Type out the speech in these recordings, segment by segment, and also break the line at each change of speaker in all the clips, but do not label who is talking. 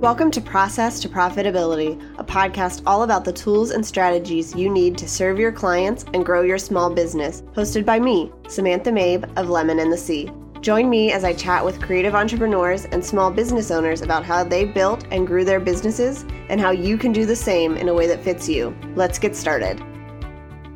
Welcome to Process to Profitability, a podcast all about the tools and strategies you need to serve your clients and grow your small business. Hosted by me, Samantha Mabe of Lemon and the Sea. Join me as I chat with creative entrepreneurs and small business owners about how they built and grew their businesses and how you can do the same in a way that fits you. Let's get started.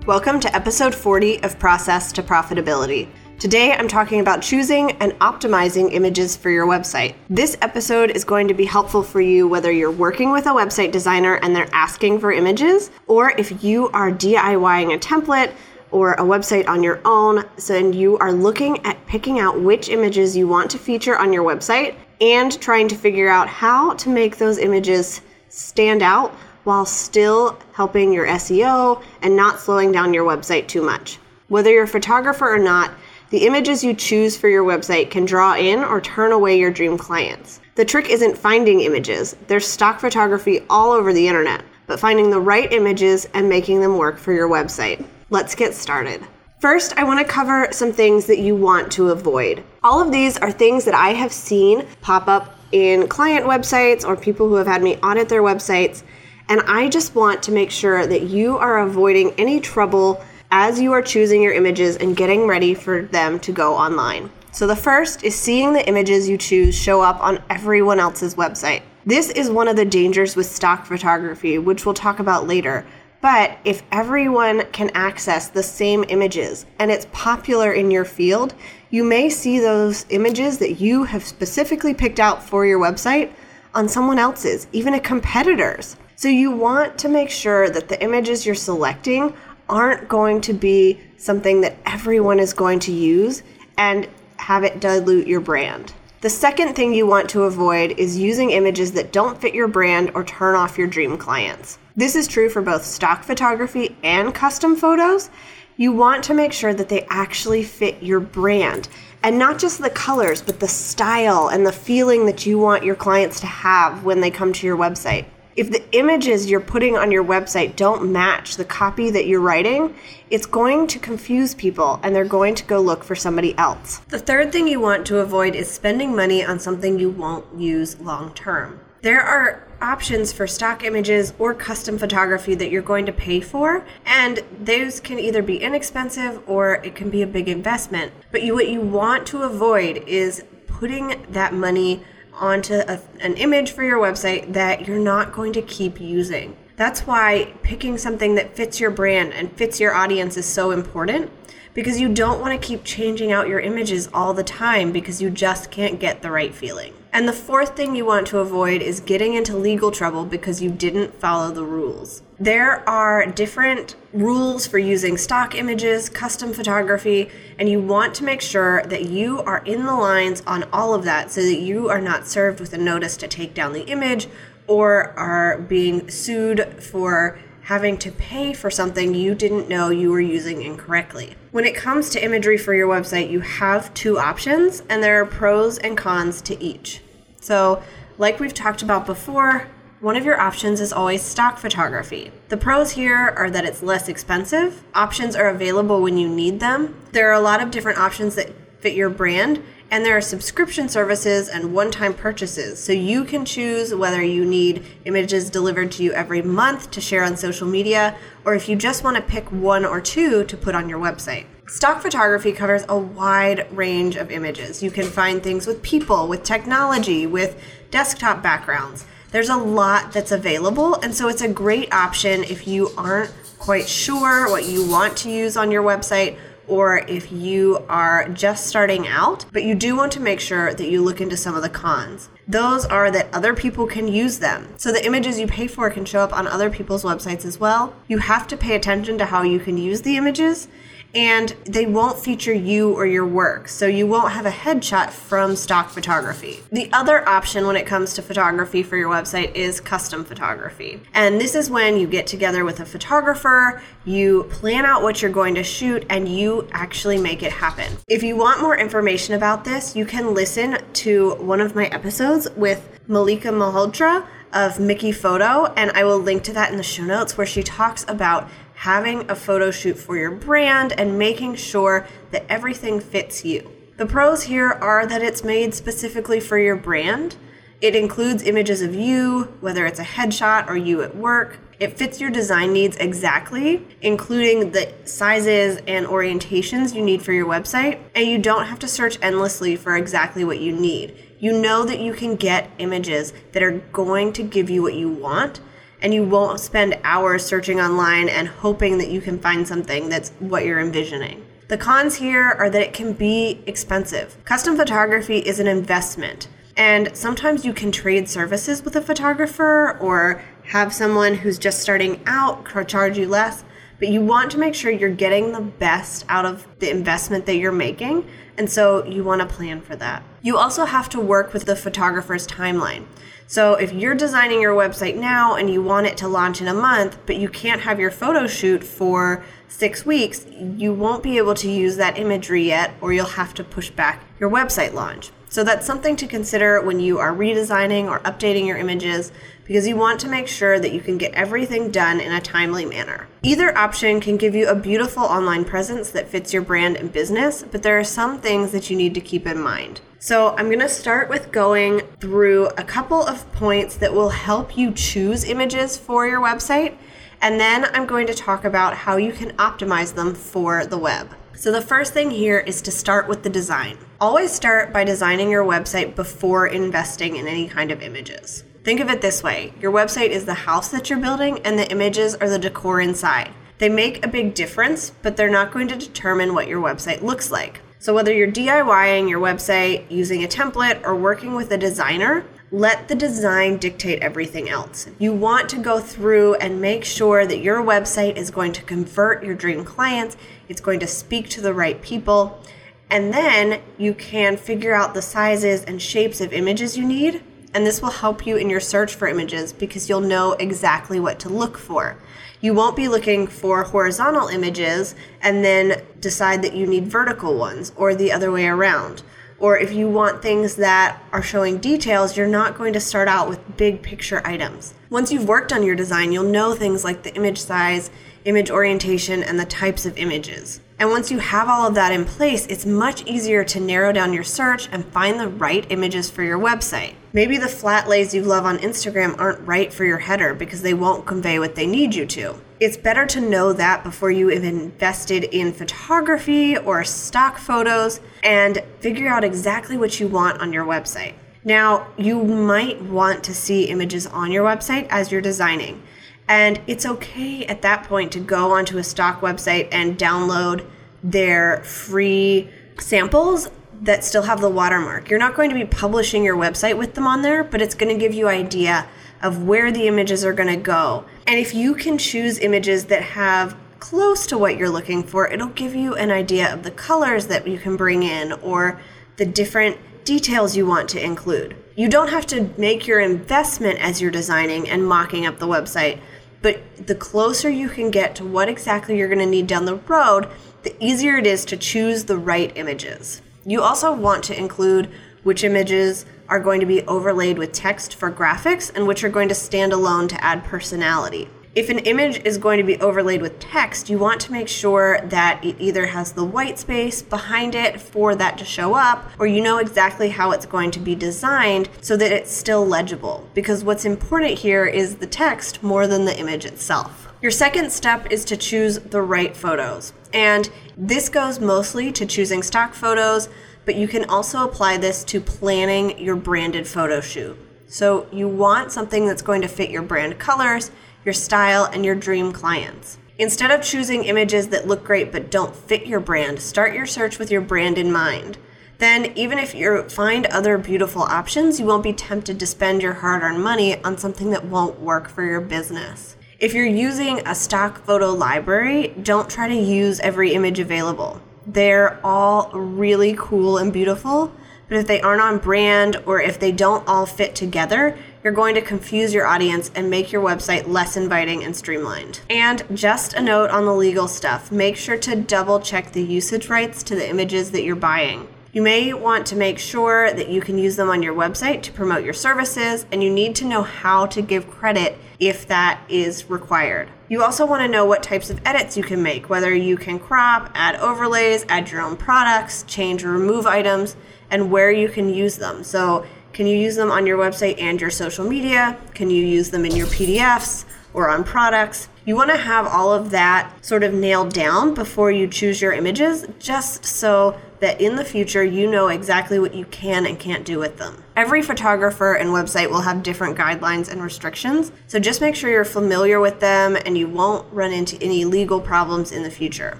Welcome to episode 40 of Process to Profitability. Today, I'm talking about choosing and optimizing images for your website. This episode is going to be helpful for you whether you're working with a website designer and they're asking for images, or if you are DIYing a template or a website on your own, so and you are looking at picking out which images you want to feature on your website and trying to figure out how to make those images stand out while still helping your SEO and not slowing down your website too much. Whether you're a photographer or not, the images you choose for your website can draw in or turn away your dream clients. The trick isn't finding images, there's stock photography all over the internet, but finding the right images and making them work for your website. Let's get started. First, I want to cover some things that you want to avoid. All of these are things that I have seen pop up in client websites or people who have had me audit their websites, and I just want to make sure that you are avoiding any trouble as you are choosing your images and getting ready for them to go online. So, the first is seeing the images you choose show up on everyone else's website. This is one of the dangers with stock photography, which we'll talk about later. But if everyone can access the same images and it's popular in your field, you may see those images that you have specifically picked out for your website on someone else's, even a competitor's. So you want to make sure that the images you're selecting aren't going to be something that everyone is going to use and have it dilute your brand. The second thing you want to avoid is using images that don't fit your brand or turn off your dream clients. This is true for both stock photography and custom photos. You want to make sure that they actually fit your brand and not just the colors, but the style and the feeling that you want your clients to have when they come to your website if the images you're putting on your website don't match the copy that you're writing, it's going to confuse people and they're going to go look for somebody else. The third thing you want to avoid is spending money on something you won't use long term. There are options for stock images or custom photography that you're going to pay for, and those can either be inexpensive or it can be a big investment. But you, what you want to avoid is putting that money onto a, an image for your website that you're not going to keep using. That's why picking something that fits your brand and fits your audience is so important because you don't want to keep changing out your images all the time because you just can't get the right feeling. And the fourth thing you want to avoid is getting into legal trouble because you didn't follow the rules. There are different rules for using stock images, custom photography, and you want to make sure that you are in the lines on all of that so that you are not served with a notice to take down the image or are being sued for having to pay for something you didn't know you were using incorrectly. When it comes to imagery for your website, you have two options, and there are pros and cons to each. So, like we've talked about before, one of your options is always stock photography. The pros here are that it's less expensive, options are available when you need them. There are a lot of different options that fit your brand, and there are subscription services and one time purchases. So you can choose whether you need images delivered to you every month to share on social media, or if you just want to pick one or two to put on your website. Stock photography covers a wide range of images. You can find things with people, with technology, with desktop backgrounds. There's a lot that's available, and so it's a great option if you aren't quite sure what you want to use on your website or if you are just starting out, but you do want to make sure that you look into some of the cons. Those are that other people can use them. So the images you pay for can show up on other people's websites as well. You have to pay attention to how you can use the images and they won't feature you or your work. So you won't have a headshot from stock photography. The other option when it comes to photography for your website is custom photography. And this is when you get together with a photographer, you plan out what you're going to shoot, and you actually make it happen. If you want more information about this, you can listen to one of my episodes with Mallika Malhotra of Mickey Photo, and I will link to that in the show notes where she talks about having a photo shoot for your brand and making sure that everything fits you. The pros here are that it's made specifically for your brand. It includes images of you, whether it's a headshot or you at work. It fits your design needs exactly, including the sizes and orientations you need for your website, and you don't have to search endlessly for exactly what you need. You know that you can get images that are going to give you what you want, and you won't spend hours searching online and hoping that you can find something that's what you're envisioning. The cons here are that it can be expensive. Custom photography is an investment. And sometimes you can trade services with a photographer or have someone who's just starting out charge you less, but you want to make sure you're getting the best out of the investment that you're making. And so you want to plan for that. You also have to work with the photographer's timeline. So if you're designing your website now and you want it to launch in a month, but you can't have your photo shoot for six weeks, you won't be able to use that imagery yet, or you'll have to push back your website launch. So that's something to consider when you are redesigning or updating your images because you want to make sure that you can get everything done in a timely manner. Either option can give you a beautiful online presence that fits your brand and business, but there are some things that you need to keep in mind. So, I'm going to start with going through a couple of points that will help you choose images for your website, and then I'm going to talk about how you can optimize them for the web. So, the first thing here is to start with the design. Always start by designing your website before investing in any kind of images. Think of it this way your website is the house that you're building, and the images are the decor inside. They make a big difference, but they're not going to determine what your website looks like. So, whether you're DIYing your website using a template or working with a designer, let the design dictate everything else. You want to go through and make sure that your website is going to convert your dream clients, it's going to speak to the right people, and then you can figure out the sizes and shapes of images you need. And this will help you in your search for images because you'll know exactly what to look for. You won't be looking for horizontal images and then decide that you need vertical ones or the other way around or if you want things that are showing details, you're not going to start out with big picture items. Once you've worked on your design, you'll know things like the image size, image orientation, and the types of images. And once you have all of that in place, it's much easier to narrow down your search and find the right images for your website. Maybe the flat lays you love on Instagram aren't right for your header because they won't convey what they need you to. It's better to know that before you have invested in photography or stock photos and figure out exactly what you want on your website. Now, you might want to see images on your website as you're designing. And it's okay at that point to go onto a stock website and download their free samples that still have the watermark. You're not going to be publishing your website with them on there, but it's going to give you idea of where the images are going to go. And if you can choose images that have close to what you're looking for, it'll give you an idea of the colors that you can bring in or the different details you want to include. You don't have to make your investment as you're designing and mocking up the website, but the closer you can get to what exactly you're going to need down the road, the easier it is to choose the right images. You also want to include which images are going to be overlaid with text for graphics and which are going to stand alone to add personality if an image is going to be overlaid with text, you want to make sure that it either has the white space behind it for that to show up, or you know exactly how it's going to be designed so that it's still legible. Because what's important here is the text more than the image itself. Your second step is to choose the right photos. And this goes mostly to choosing stock photos, but you can also apply this to planning your branded photo shoot. So you want something that's going to fit your brand colors your style, and your dream clients. Instead of choosing images that look great but don't fit your brand, start your search with your brand in mind. Then, even if you find other beautiful options, you won't be tempted to spend your hard earned money on something that won't work for your business. If you're using a stock photo library, don't try to use every image available. They're all really cool and beautiful, but if they aren't on brand or if they don't all fit together, you're going to confuse your audience and make your website less inviting and streamlined. And just a note on the legal stuff make sure to double check the usage rights to the images that you're buying. You may want to make sure that you can use them on your website to promote your services, and you need to know how to give credit if that is required. You also want to know what types of edits you can make, whether you can crop, add overlays, add your own products, change or remove items, and where you can use them. So Can you use them on your website and your social media? Can you use them in your PDFs or on products? You want to have all of that sort of nailed down before you choose your images, just so that in the future you know exactly what you can and can't do with them. Every photographer and website will have different guidelines and restrictions, so just make sure you're familiar with them and you won't run into any legal problems in the future.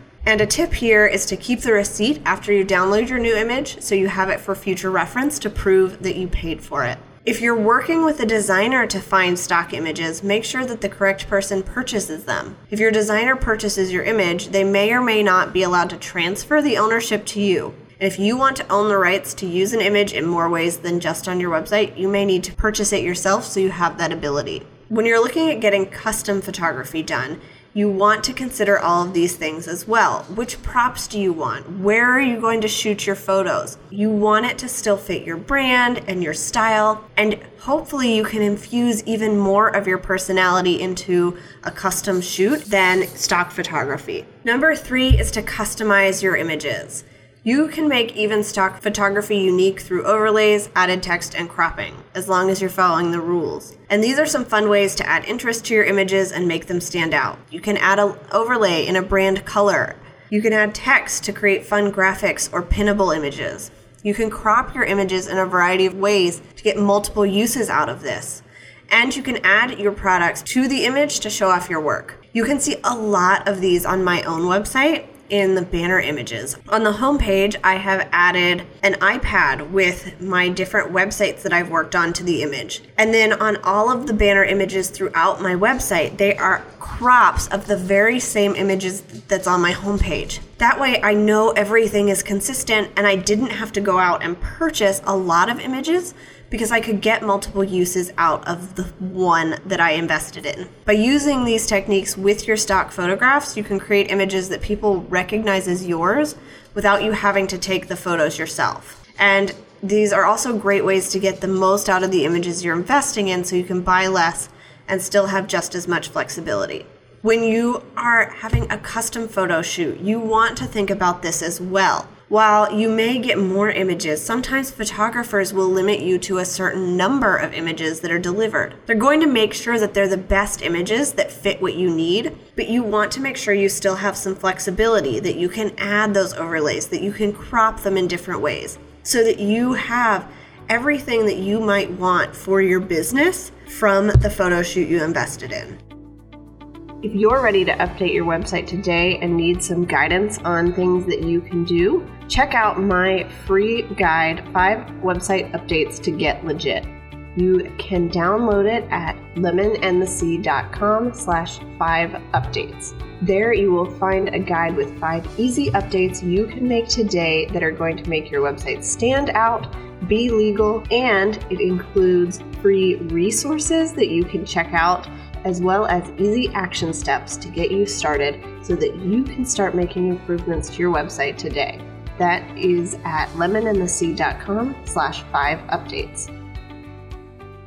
And a tip here is to keep the receipt after you download your new image so you have it for future reference to prove that you paid for it. If you're working with a designer to find stock images, make sure that the correct person purchases them. If your designer purchases your image, they may or may not be allowed to transfer the ownership to you. And if you want to own the rights to use an image in more ways than just on your website, you may need to purchase it yourself so you have that ability. When you're looking at getting custom photography done, you want to consider all of these things as well. Which props do you want? Where are you going to shoot your photos? You want it to still fit your brand and your style, and hopefully, you can infuse even more of your personality into a custom shoot than stock photography. Number three is to customize your images. You can make even stock photography unique through overlays, added text, and cropping, as long as you're following the rules. And these are some fun ways to add interest to your images and make them stand out. You can add an overlay in a brand color. You can add text to create fun graphics or pinnable images. You can crop your images in a variety of ways to get multiple uses out of this. And you can add your products to the image to show off your work. You can see a lot of these on my own website in the banner images. On the homepage, I have added an iPad with my different websites that I've worked on to the image. And then on all of the banner images throughout my website, they are crops of the very same images that's on my homepage. That way, I know everything is consistent and I didn't have to go out and purchase a lot of images because I could get multiple uses out of the one that I invested in. By using these techniques with your stock photographs, you can create images that people recognize as yours without you having to take the photos yourself. And these are also great ways to get the most out of the images you're investing in so you can buy less and still have just as much flexibility. When you are having a custom photo shoot, you want to think about this as well. While you may get more images, sometimes photographers will limit you to a certain number of images that are delivered. They're going to make sure that they're the best images that fit what you need, but you want to make sure you still have some flexibility, that you can add those overlays, that you can crop them in different ways, so that you have everything that you might want for your business from the photo shoot you invested in. If you're ready to update your website today and need some guidance on things that you can do, check out my free guide, Five Website Updates to Get Legit. You can download it at lemonandthesea.com slash five updates. There you will find a guide with five easy updates you can make today that are going to make your website stand out, be legal, and it includes free resources that you can check out as well as easy action steps to get you started so that you can start making improvements to your website today. That is at lemonandthesea.com slash five updates.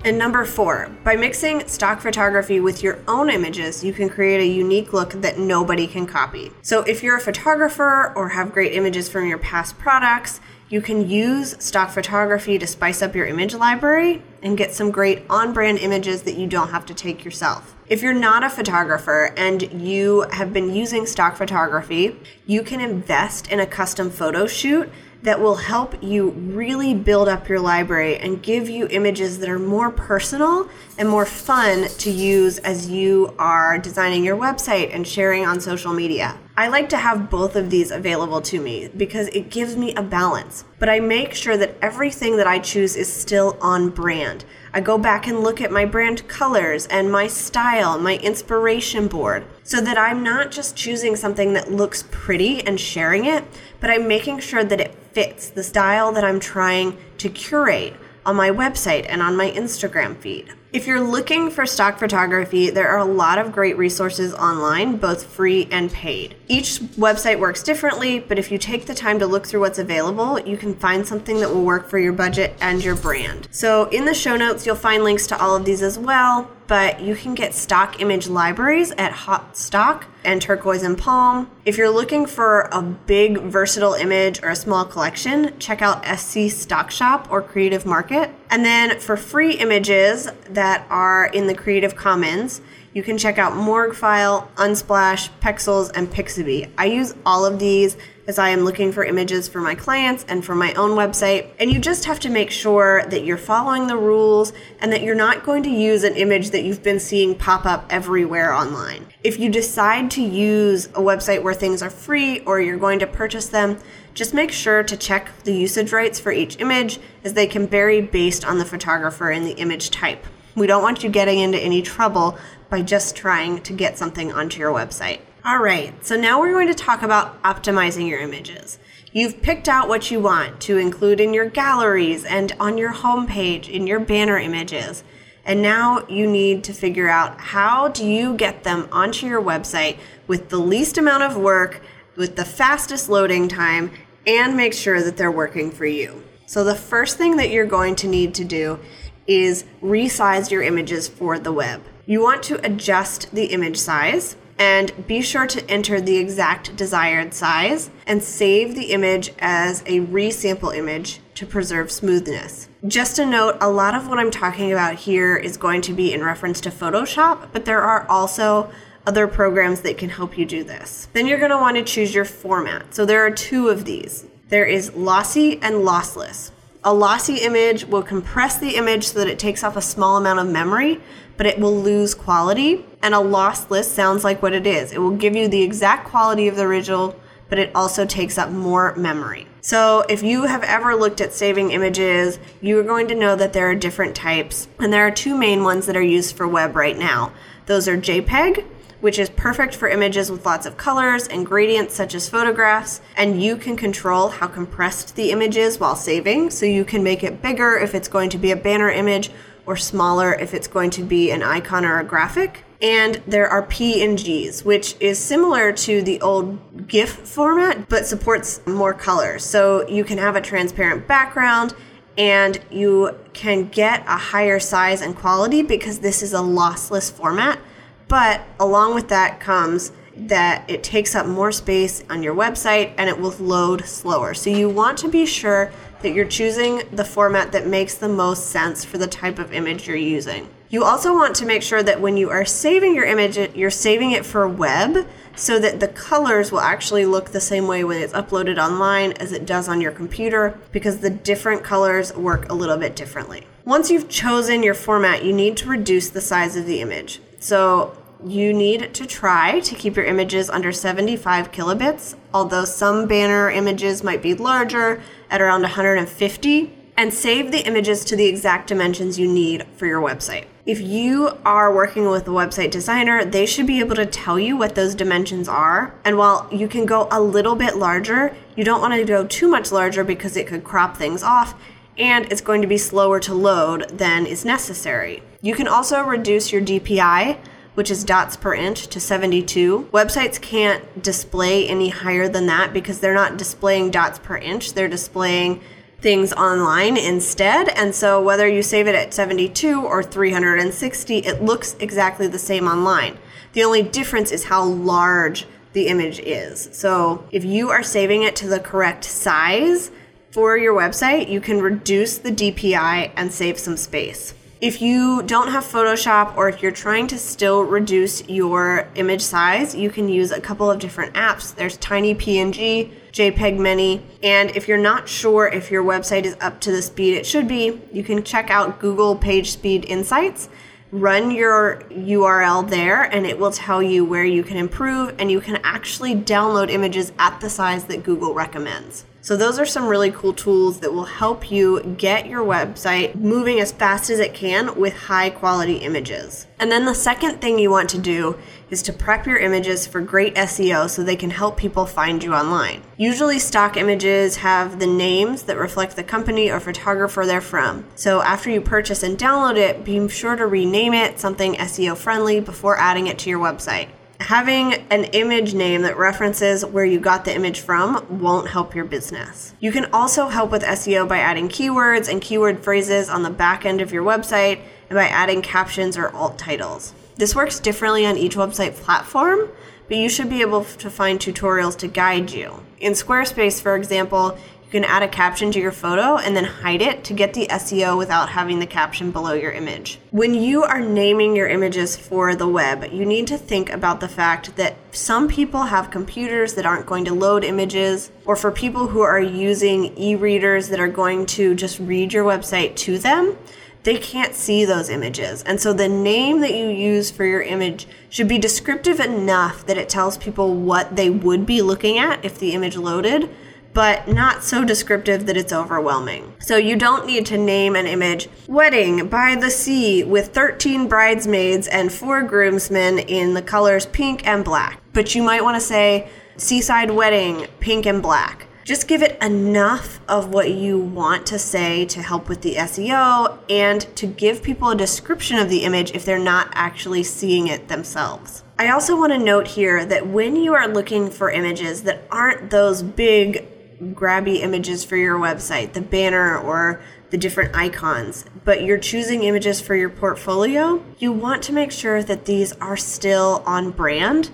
And number four, by mixing stock photography with your own images, you can create a unique look that nobody can copy. So if you're a photographer or have great images from your past products, you can use stock photography to spice up your image library and get some great on brand images that you don't have to take yourself. If you're not a photographer and you have been using stock photography, you can invest in a custom photo shoot that will help you really build up your library and give you images that are more personal and more fun to use as you are designing your website and sharing on social media. I like to have both of these available to me because it gives me a balance, but I make sure that everything that I choose is still on brand. I go back and look at my brand colors and my style, my inspiration board, so that I'm not just choosing something that looks pretty and sharing it, but I'm making sure that it fits the style that I'm trying to curate on my website and on my Instagram feed. If you're looking for stock photography, there are a lot of great resources online, both free and paid. Each website works differently, but if you take the time to look through what's available, you can find something that will work for your budget and your brand. So, in the show notes, you'll find links to all of these as well, but you can get stock image libraries at Haute Stock and Turquoise and Palm. If you're looking for a big, versatile image or a small collection, check out SC Stockshop or Creative Market. And then for free images that are in the Creative Commons, you can check out Morguefile, Unsplash, Pexels, and Pixabay. I use all of these as I am looking for images for my clients and for my own website. And you just have to make sure that you're following the rules and that you're not going to use an image that you've been seeing pop up everywhere online. If you decide to use a website where things are free or you're going to purchase them, just make sure to check the usage rights for each image as they can vary based on the photographer and the image type. We don't want you getting into any trouble by just trying to get something onto your website. All right, so now we're going to talk about optimizing your images. You've picked out what you want to include in your galleries and on your homepage in your banner images. And now you need to figure out how do you get them onto your website with the least amount of work, with the fastest loading time, and make sure that they're working for you. So the first thing that you're going to need to do is resize your images for the web. You want to adjust the image size and be sure to enter the exact desired size and save the image as a resample image to preserve smoothness. Just a note, a lot of what I'm talking about here is going to be in reference to Photoshop, but there are also other programs that can help you do this. Then you're going to want to choose your format. So there are two of these. There is lossy and lossless. A lossy image will compress the image so that it takes up a small amount of memory, but it will lose quality. And a lossless sounds like what it is. It will give you the exact quality of the original, but it also takes up more memory. So if you have ever looked at saving images, you are going to know that there are different types, and there are two main ones that are used for web right now. Those are JPEG, which is perfect for images with lots of colors and gradients such as photographs. And you can control how compressed the image is while saving. So you can make it bigger if it's going to be a banner image or smaller if it's going to be an icon or a graphic. And there are PNGs, which is similar to the old GIF format, but supports more colors. So you can have a transparent background and you can get a higher size and quality because this is a lossless format. But along with that comes that it takes up more space on your website and it will load slower. So you want to be sure that you're choosing the format that makes the most sense for the type of image you're using. You also want to make sure that when you are saving your image, you're saving it for web so that the colors will actually look the same way when it's uploaded online as it does on your computer because the different colors work a little bit differently. Once you've chosen your format, you need to reduce the size of the image. So you need to try to keep your images under 75 kilobits, although some banner images might be larger at around 150, and save the images to the exact dimensions you need for your website. If you are working with a website designer, they should be able to tell you what those dimensions are. And while you can go a little bit larger, you don't want to go too much larger because it could crop things off and it's going to be slower to load than is necessary. You can also reduce your DPI which is dots per inch, to 72. Websites can't display any higher than that because they're not displaying dots per inch, they're displaying things online instead. And so whether you save it at 72 or 360, it looks exactly the same online. The only difference is how large the image is. So if you are saving it to the correct size for your website, you can reduce the DPI and save some space. If you don't have Photoshop or if you're trying to still reduce your image size, you can use a couple of different apps. There's TinyPNG, JPEG Mini, and if you're not sure if your website is up to the speed it should be, you can check out Google PageSpeed Insights. Run your URL there and it will tell you where you can improve, and you can actually download images at the size that Google recommends. So, those are some really cool tools that will help you get your website moving as fast as it can with high quality images. And then the second thing you want to do is to prep your images for great SEO so they can help people find you online. Usually, stock images have the names that reflect the company or photographer they're from. So, after you purchase and download it, be sure to rename it something SEO friendly before adding it to your website having an image name that references where you got the image from won't help your business. You can also help with SEO by adding keywords and keyword phrases on the back end of your website and by adding captions or alt titles. This works differently on each website platform, but you should be able to find tutorials to guide you. In Squarespace, for example, you can add a caption to your photo and then hide it to get the SEO without having the caption below your image. When you are naming your images for the web, you need to think about the fact that some people have computers that aren't going to load images, or for people who are using e readers that are going to just read your website to them they can't see those images. And so the name that you use for your image should be descriptive enough that it tells people what they would be looking at if the image loaded, but not so descriptive that it's overwhelming. So you don't need to name an image Wedding by the Sea with 13 bridesmaids and four groomsmen in the colors pink and black. But you might want to say Seaside Wedding, pink and black. Just give it enough of what you want to say to help with the SEO and to give people a description of the image if they're not actually seeing it themselves. I also want to note here that when you are looking for images that aren't those big grabby images for your website, the banner or the different icons, but you're choosing images for your portfolio, you want to make sure that these are still on brand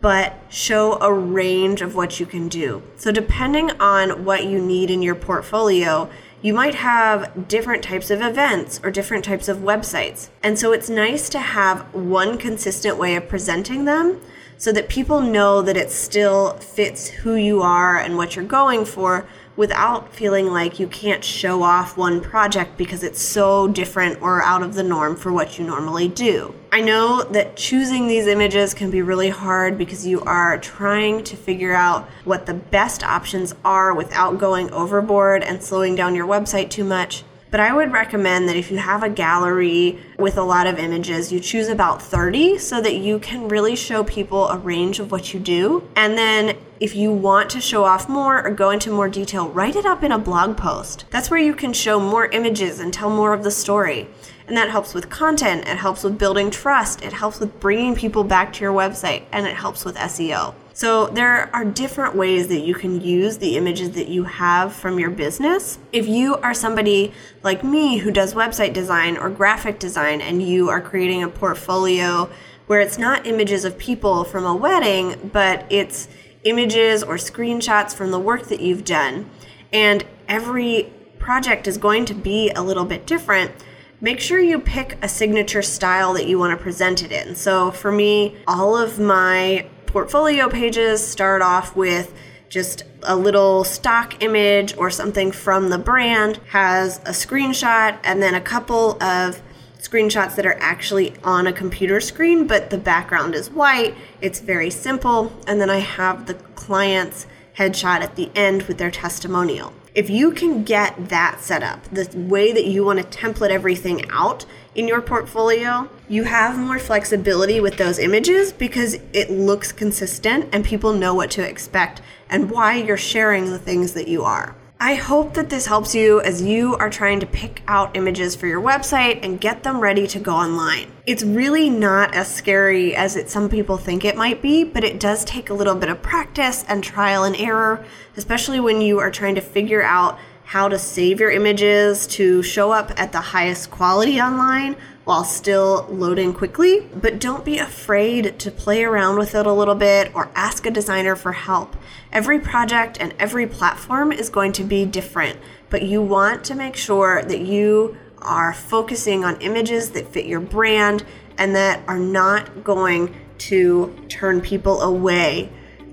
but show a range of what you can do. So, depending on what you need in your portfolio, you might have different types of events or different types of websites. And so, it's nice to have one consistent way of presenting them so that people know that it still fits who you are and what you're going for without feeling like you can't show off one project because it's so different or out of the norm for what you normally do. I know that choosing these images can be really hard because you are trying to figure out what the best options are without going overboard and slowing down your website too much. But I would recommend that if you have a gallery with a lot of images, you choose about 30 so that you can really show people a range of what you do. And then if you want to show off more or go into more detail, write it up in a blog post. That's where you can show more images and tell more of the story. And that helps with content, it helps with building trust, it helps with bringing people back to your website, and it helps with SEO. So there are different ways that you can use the images that you have from your business. If you are somebody like me who does website design or graphic design and you are creating a portfolio where it's not images of people from a wedding, but it's images or screenshots from the work that you've done, and every project is going to be a little bit different make sure you pick a signature style that you want to present it in. So for me, all of my portfolio pages start off with just a little stock image or something from the brand, has a screenshot, and then a couple of screenshots that are actually on a computer screen, but the background is white. It's very simple. And then I have the client's headshot at the end with their testimonial. If you can get that set up, the way that you want to template everything out in your portfolio, you have more flexibility with those images because it looks consistent and people know what to expect and why you're sharing the things that you are. I hope that this helps you as you are trying to pick out images for your website and get them ready to go online. It's really not as scary as it some people think it might be, but it does take a little bit of practice and trial and error, especially when you are trying to figure out how to save your images to show up at the highest quality online while still loading quickly. But don't be afraid to play around with it a little bit or ask a designer for help. Every project and every platform is going to be different, but you want to make sure that you are focusing on images that fit your brand and that are not going to turn people away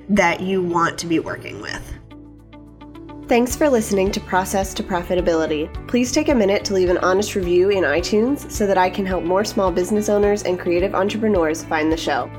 that you want to be working with. Thanks for listening to Process to Profitability. Please take a minute to leave an honest review in iTunes so that I can help more small business owners and creative entrepreneurs find the show.